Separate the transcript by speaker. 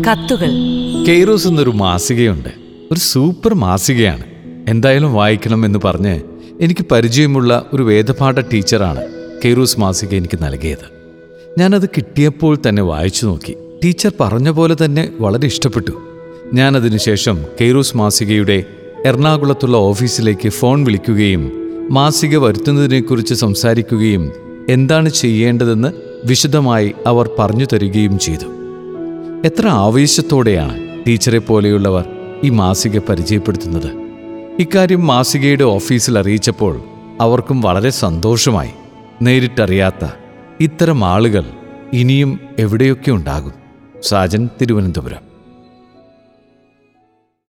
Speaker 1: കത്തുകൾ.
Speaker 2: കെയ്റോസ് എന്നൊരു മാസികയുണ്ട്. ഒരു സൂപ്പർ മാസികയാണ്. എന്തായാലും വായിക്കണം എന്ന് പറഞ്ഞ് എനിക്ക് പരിചയമുള്ള ഒരു വേദപാഠ ടീച്ചറാണ് കെയ്റൂസ് മാസിക എനിക്ക് നൽകിയത്. ഞാനത് കിട്ടിയപ്പോൾ തന്നെ വായിച്ചു നോക്കി. ടീച്ചർ പറഞ്ഞ പോലെ തന്നെ വളരെ ഇഷ്ടപ്പെട്ടു. ഞാനതിനു ശേഷം കെയ്റൂസ് മാസികയുടെ എറണാകുളത്തുള്ള ഓഫീസിലേക്ക് ഫോൺ വിളിക്കുകയും മാസിക വരുത്തുന്നതിനെക്കുറിച്ച് സംസാരിക്കുകയും എന്താണ് ചെയ്യേണ്ടതെന്ന് വിശദമായി അവർ പറഞ്ഞു തരികയും ചെയ്തു. എത്ര ആവേശത്തോടെയാണ് ടീച്ചറെ പോലെയുള്ളവർ ഈ മാസിക പരിചയപ്പെടുത്തുന്നത്. ഇക്കാര്യം മാസികയുടെ ഓഫീസിൽ അറിയിച്ചപ്പോൾ അവർക്കും വളരെ സന്തോഷമായി. നേരിട്ടറിയാത്ത ഇത്തരം ആളുകൾ ഇനിയും എവിടെയൊക്കെ ഉണ്ടാകും. സാജൻ തിരുവനന്തപുരം.